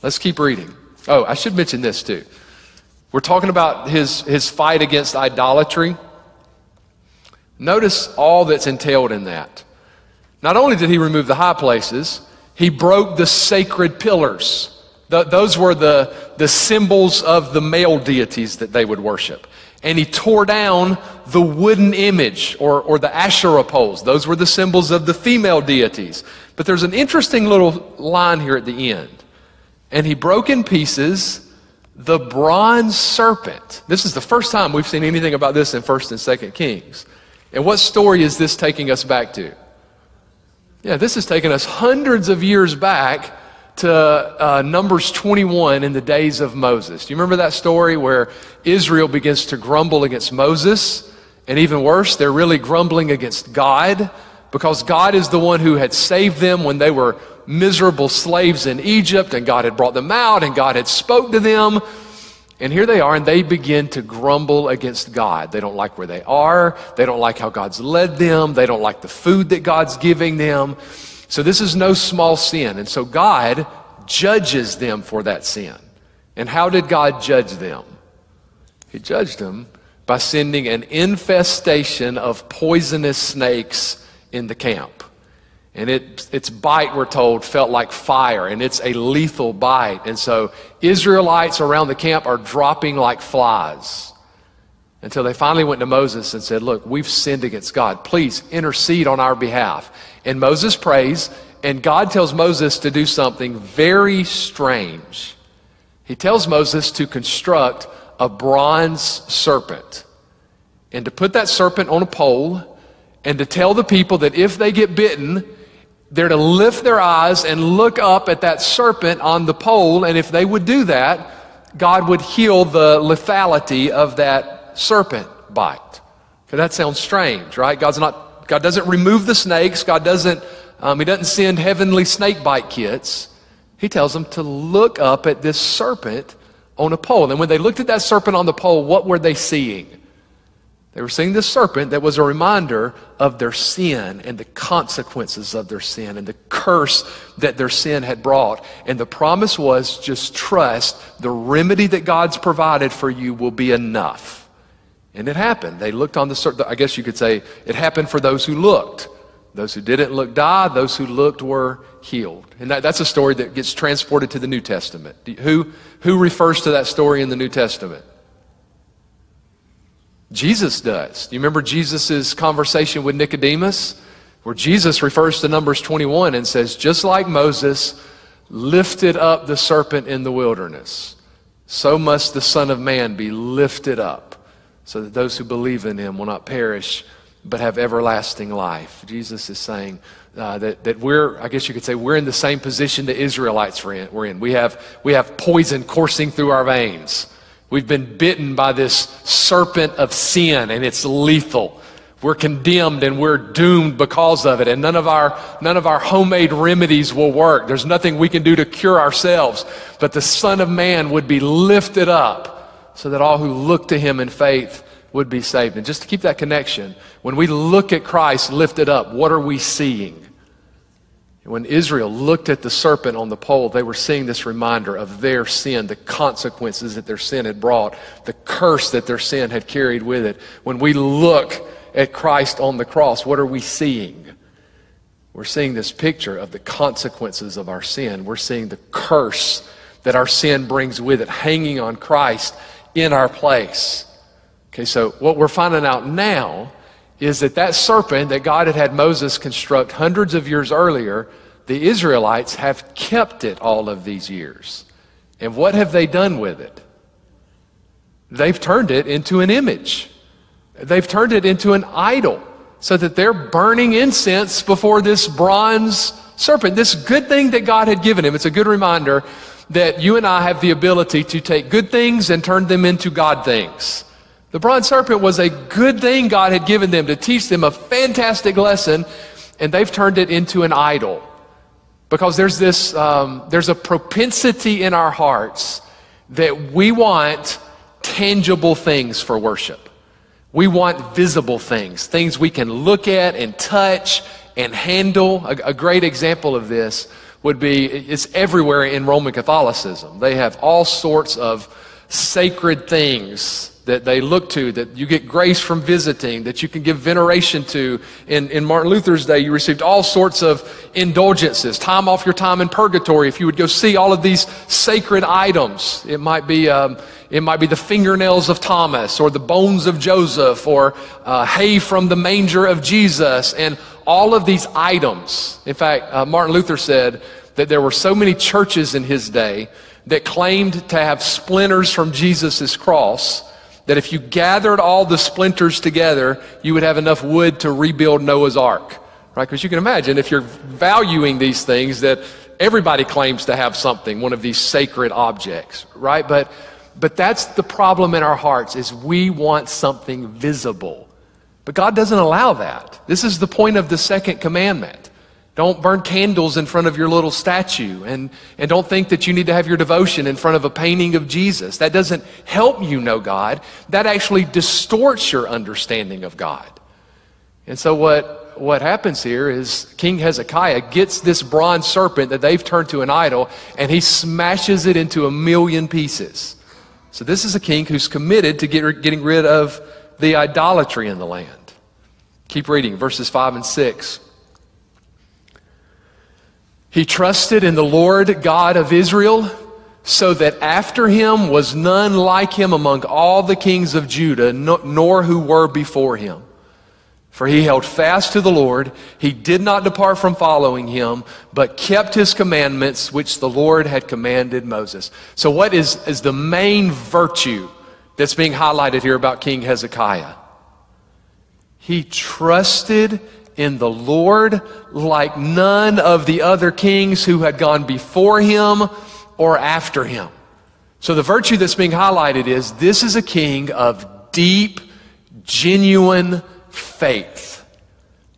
Let's keep reading. Oh, I should mention this too. We're talking about his, his fight against idolatry. Notice all that's entailed in that. Not only did he remove the high places, he broke the sacred pillars. The, those were the, the symbols of the male deities that they would worship. And he tore down the wooden image or, or the Asherah poles. Those were the symbols of the female deities. But there's an interesting little line here at the end. And he broke in pieces the bronze serpent. This is the first time we've seen anything about this in 1st and 2nd Kings. And what story is this taking us back to? Yeah, this is taking us hundreds of years back to uh, Numbers 21 in the days of Moses. Do you remember that story where Israel begins to grumble against Moses? And even worse, they're really grumbling against God because God is the one who had saved them when they were miserable slaves in Egypt and God had brought them out and God had spoke to them. And here they are, and they begin to grumble against God. They don't like where they are. They don't like how God's led them. They don't like the food that God's giving them. So this is no small sin. And so God judges them for that sin. And how did God judge them? He judged them by sending an infestation of poisonous snakes in the camp. And it, its bite, we're told, felt like fire, and it's a lethal bite. And so Israelites around the camp are dropping like flies until they finally went to Moses and said, Look, we've sinned against God. Please intercede on our behalf. And Moses prays, and God tells Moses to do something very strange. He tells Moses to construct a bronze serpent and to put that serpent on a pole and to tell the people that if they get bitten, they're to lift their eyes and look up at that serpent on the pole, and if they would do that, God would heal the lethality of that serpent bite. Okay, that sounds strange, right? God's not, God doesn't remove the snakes. God doesn't, um, He doesn't send heavenly snake bite kits. He tells them to look up at this serpent on a pole. And when they looked at that serpent on the pole, what were they seeing? They were seeing the serpent that was a reminder of their sin and the consequences of their sin and the curse that their sin had brought. And the promise was just trust the remedy that God's provided for you will be enough. And it happened. They looked on the serpent. I guess you could say it happened for those who looked. Those who didn't look died. Those who looked were healed. And that, that's a story that gets transported to the New Testament. Who, who refers to that story in the New Testament? Jesus does. Do you remember Jesus' conversation with Nicodemus? Where Jesus refers to Numbers 21 and says, just like Moses lifted up the serpent in the wilderness, so must the Son of Man be lifted up, so that those who believe in him will not perish, but have everlasting life. Jesus is saying uh, that, that we're, I guess you could say, we're in the same position the Israelites were in. We, have, we have poison coursing through our veins. We've been bitten by this serpent of sin, and it's lethal. We're condemned and we're doomed because of it, and none of our none of our homemade remedies will work. There's nothing we can do to cure ourselves, but the Son of Man would be lifted up so that all who look to him in faith would be saved. And just to keep that connection, when we look at Christ lifted up, what are we seeing? When Israel looked at the serpent on the pole, they were seeing this reminder of their sin, the consequences that their sin had brought, the curse that their sin had carried with it. When we look at Christ on the cross, what are we seeing? We're seeing this picture of the consequences of our sin. We're seeing the curse that our sin brings with it, hanging on Christ in our place. Okay, so what we're finding out now is that that serpent that God had had Moses construct hundreds of years earlier, the Israelites have kept it all of these years. And what have they done with it? They've turned it into an image. They've turned it into an idol so that they're burning incense before this bronze serpent, this good thing that God had given him. It's a good reminder that you and I have the ability to take good things and turn them into God things. The bronze serpent was a good thing God had given them to teach them a fantastic lesson, and they've turned it into an idol. Because there's this, um, there's a propensity in our hearts that we want tangible things for worship. We want visible things, things we can look at and touch and handle. A, a great example of this would be it's everywhere in Roman Catholicism. They have all sorts of sacred things that they look to, that you get grace from visiting, that you can give veneration to. In, in Martin Luther's day, you received all sorts of indulgences, time off your time in purgatory. If you would go see all of these sacred items, it might be, um, it might be the fingernails of Thomas, or the bones of Joseph, or uh, hay from the manger of Jesus, and all of these items. In fact, uh, Martin Luther said that there were so many churches in his day that claimed to have splinters from Jesus' cross that if you gathered all the splinters together, you would have enough wood to rebuild Noah's ark. Right? Because you can imagine if you're valuing these things that everybody claims to have something, one of these sacred objects, right? But but that's the problem in our hearts is we want something visible. But God doesn't allow that. This is the point of the second commandment. Don't burn candles in front of your little statue. And, and don't think that you need to have your devotion in front of a painting of Jesus. That doesn't help you know God. That actually distorts your understanding of God. And so what, what happens here is King Hezekiah gets this bronze serpent that they've turned to an idol and he smashes it into a million pieces. So this is a king who's committed to get, getting rid of the idolatry in the land. Keep reading verses 5 and 6. He trusted in the Lord God of Israel, so that after him was none like him among all the kings of Judah, nor who were before him. For he held fast to the Lord. He did not depart from following him, but kept his commandments, which the Lord had commanded Moses. So, what is, is the main virtue that's being highlighted here about King Hezekiah? He trusted in the Lord like none of the other kings who had gone before him or after him. So the virtue that's being highlighted is this is a king of deep, genuine faith.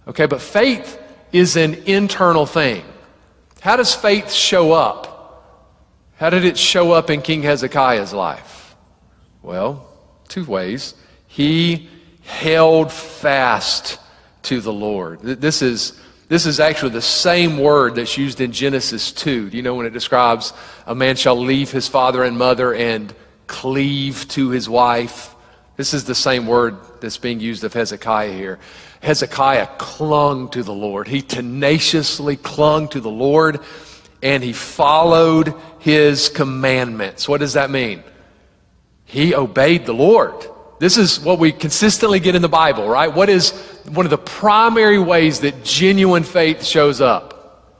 Okay, but faith is an internal thing. How does faith show up? How did it show up in King Hezekiah's life? Well, two ways. He held fast to the Lord. This is, this is actually the same word that's used in Genesis 2. Do you know when it describes a man shall leave his father and mother and cleave to his wife? This is the same word that's being used of Hezekiah here. Hezekiah clung to the Lord. He tenaciously clung to the Lord and he followed his commandments. What does that mean? He obeyed the Lord. This is what we consistently get in the Bible, right? What is one of the primary ways that genuine faith shows up?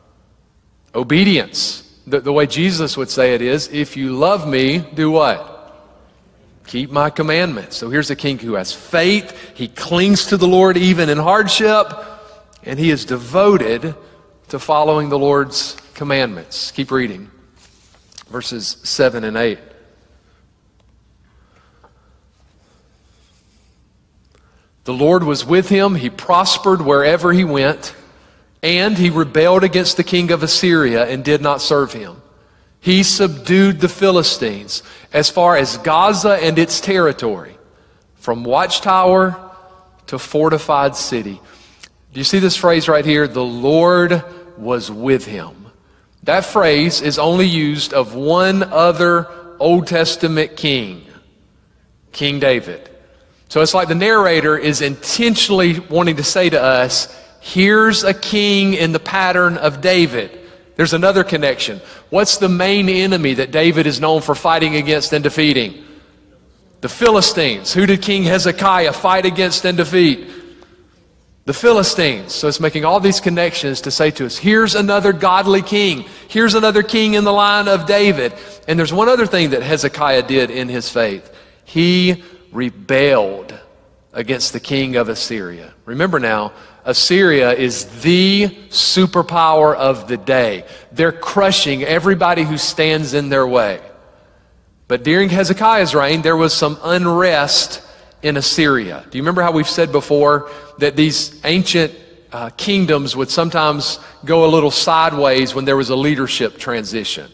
Obedience. The, the way Jesus would say it is if you love me, do what? Keep my commandments. So here's a king who has faith. He clings to the Lord even in hardship, and he is devoted to following the Lord's commandments. Keep reading verses 7 and 8. The Lord was with him. He prospered wherever he went. And he rebelled against the king of Assyria and did not serve him. He subdued the Philistines as far as Gaza and its territory, from watchtower to fortified city. Do you see this phrase right here? The Lord was with him. That phrase is only used of one other Old Testament king, King David. So it's like the narrator is intentionally wanting to say to us, here's a king in the pattern of David. There's another connection. What's the main enemy that David is known for fighting against and defeating? The Philistines. Who did King Hezekiah fight against and defeat? The Philistines. So it's making all these connections to say to us, here's another godly king. Here's another king in the line of David. And there's one other thing that Hezekiah did in his faith. He rebelled against the king of Assyria. Remember now, Assyria is the superpower of the day. They're crushing everybody who stands in their way. But during Hezekiah's reign, there was some unrest in Assyria. Do you remember how we've said before that these ancient uh, kingdoms would sometimes go a little sideways when there was a leadership transition?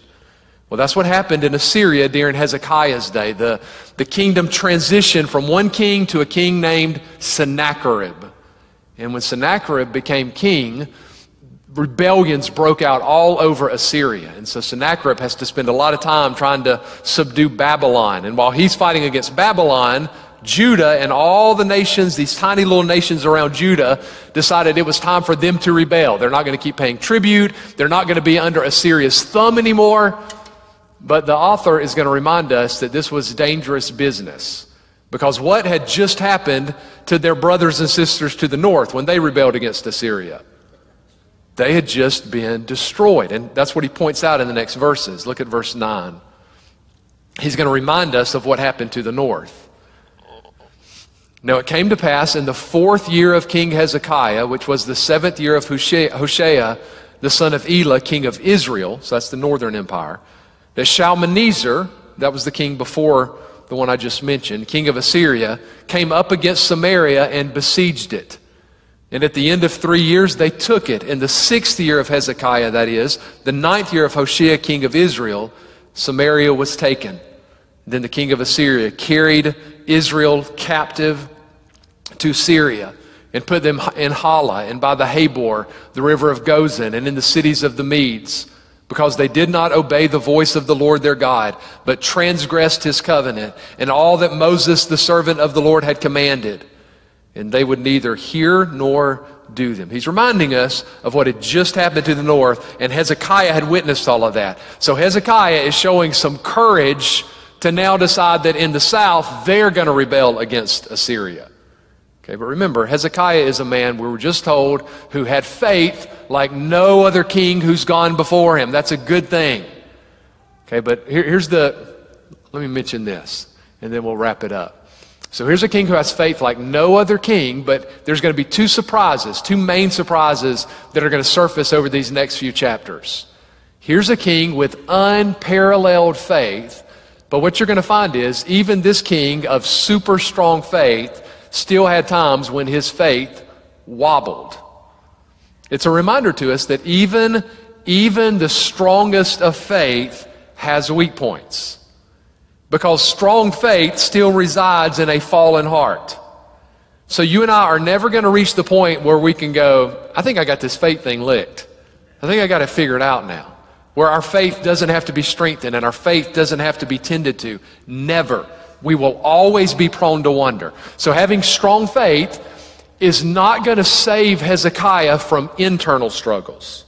Well, that's what happened in Assyria during Hezekiah's day. The, the kingdom transitioned from one king to a king named Sennacherib. And when Sennacherib became king, rebellions broke out all over Assyria. And so Sennacherib has to spend a lot of time trying to subdue Babylon. And while he's fighting against Babylon, Judah and all the nations, these tiny little nations around Judah, decided it was time for them to rebel. They're not going to keep paying tribute. They're not going to be under Assyria's thumb anymore. But the author is going to remind us that this was dangerous business. Because what had just happened to their brothers and sisters to the north when they rebelled against Assyria? They had just been destroyed. And that's what he points out in the next verses. Look at verse 9. He's going to remind us of what happened to the north. Now it came to pass in the fourth year of King Hezekiah, which was the seventh year of Hoshea, the son of Elah, king of Israel, so that's the northern empire, that Shalmaneser, that was the king before the one I just mentioned, king of Assyria, came up against Samaria and besieged it. And at the end of three years, they took it. In the sixth year of Hezekiah, that is, the ninth year of Hoshea, king of Israel, Samaria was taken. Then the king of Assyria carried Israel captive to Syria and put them in Halah and by the Habor, the river of Gozan, and in the cities of the Medes, because they did not obey the voice of the Lord their God, but transgressed his covenant and all that Moses, the servant of the Lord, had commanded and they would neither hear nor do them. He's reminding us of what had just happened to the north, and Hezekiah had witnessed all of that. So Hezekiah is showing some courage to now decide that in the south, they're going to rebel against Assyria. Okay, but remember, Hezekiah is a man, we were just told, who had faith like no other king who's gone before him. That's a good thing. Okay, but here, here's the, let me mention this, and then we'll wrap it up. So here's a king who has faith like no other king, but there's going to be two surprises, two main surprises that are going to surface over these next few chapters. Here's a king with unparalleled faith, but what you're going to find is even this king of super strong faith still had times when his faith wobbled. It's a reminder to us that even, even the strongest of faith has weak points. Because strong faith still resides in a fallen heart. So you and I are never going to reach the point where we can go, I think I got this faith thing licked. I think I got it figured out now. Where our faith doesn't have to be strengthened and our faith doesn't have to be tended to. Never. We will always be prone to wonder. So having strong faith is not going to save Hezekiah from internal struggles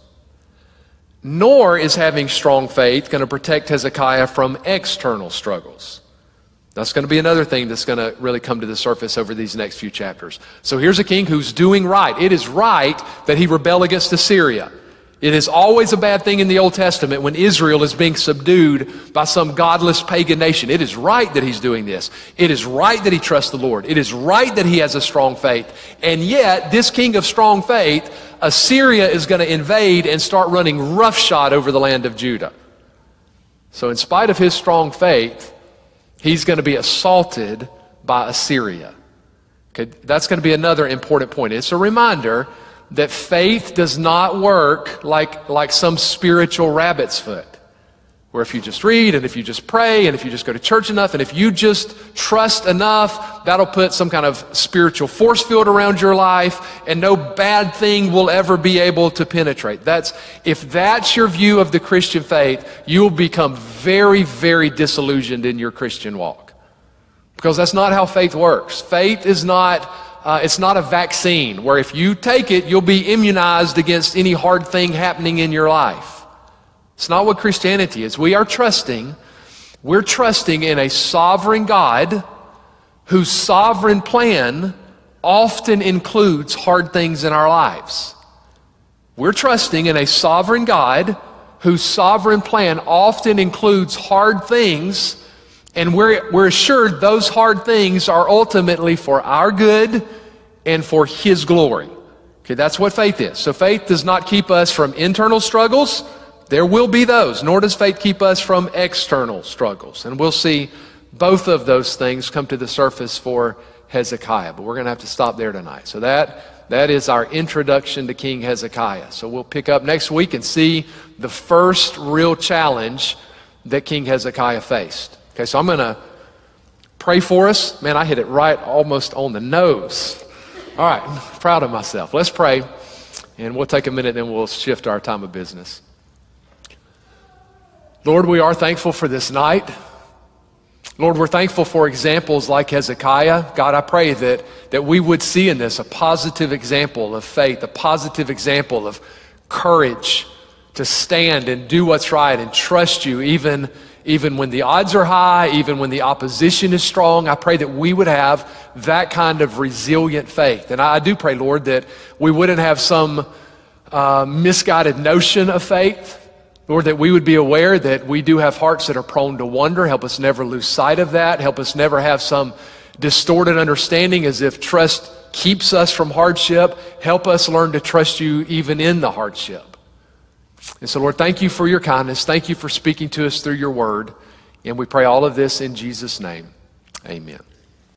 nor is having strong faith going to protect Hezekiah from external struggles. That's going to be another thing that's going to really come to the surface over these next few chapters. So here's a king who's doing right. It is right that he rebel against Assyria. It is always a bad thing in the Old Testament when Israel is being subdued by some godless pagan nation. It is right that he's doing this. It is right that he trusts the Lord. It is right that he has a strong faith. And yet, this king of strong faith Assyria is going to invade and start running roughshod over the land of Judah. So, in spite of his strong faith, he's going to be assaulted by Assyria. Okay, that's going to be another important point. It's a reminder that faith does not work like, like some spiritual rabbit's foot. Where if you just read and if you just pray and if you just go to church enough and if you just trust enough, that'll put some kind of spiritual force field around your life and no bad thing will ever be able to penetrate. That's, if that's your view of the Christian faith, you'll become very, very disillusioned in your Christian walk. Because that's not how faith works. Faith is not, uh, it's not a vaccine where if you take it, you'll be immunized against any hard thing happening in your life. It's not what Christianity is. We are trusting, we're trusting in a sovereign God whose sovereign plan often includes hard things in our lives. We're trusting in a sovereign God whose sovereign plan often includes hard things, and we're, we're assured those hard things are ultimately for our good and for His glory. Okay, that's what faith is. So faith does not keep us from internal struggles. There will be those, nor does faith keep us from external struggles. And we'll see both of those things come to the surface for Hezekiah. But we're going to have to stop there tonight. So that, that is our introduction to King Hezekiah. So we'll pick up next week and see the first real challenge that King Hezekiah faced. Okay, so I'm going to pray for us. Man, I hit it right almost on the nose. All right, proud of myself. Let's pray And we'll take a minute and we'll shift our time of business. Lord, we are thankful for this night. Lord, we're thankful for examples like Hezekiah. God, I pray that, that we would see in this a positive example of faith, a positive example of courage to stand and do what's right and trust you even, even when the odds are high, even when the opposition is strong. I pray that we would have that kind of resilient faith. And I do pray, Lord, that we wouldn't have some uh, misguided notion of faith. Lord, that we would be aware that we do have hearts that are prone to wonder. Help us never lose sight of that. Help us never have some distorted understanding as if trust keeps us from hardship. Help us learn to trust you even in the hardship. And so, Lord, thank you for your kindness. Thank you for speaking to us through your word. And we pray all of this in Jesus' name. Amen.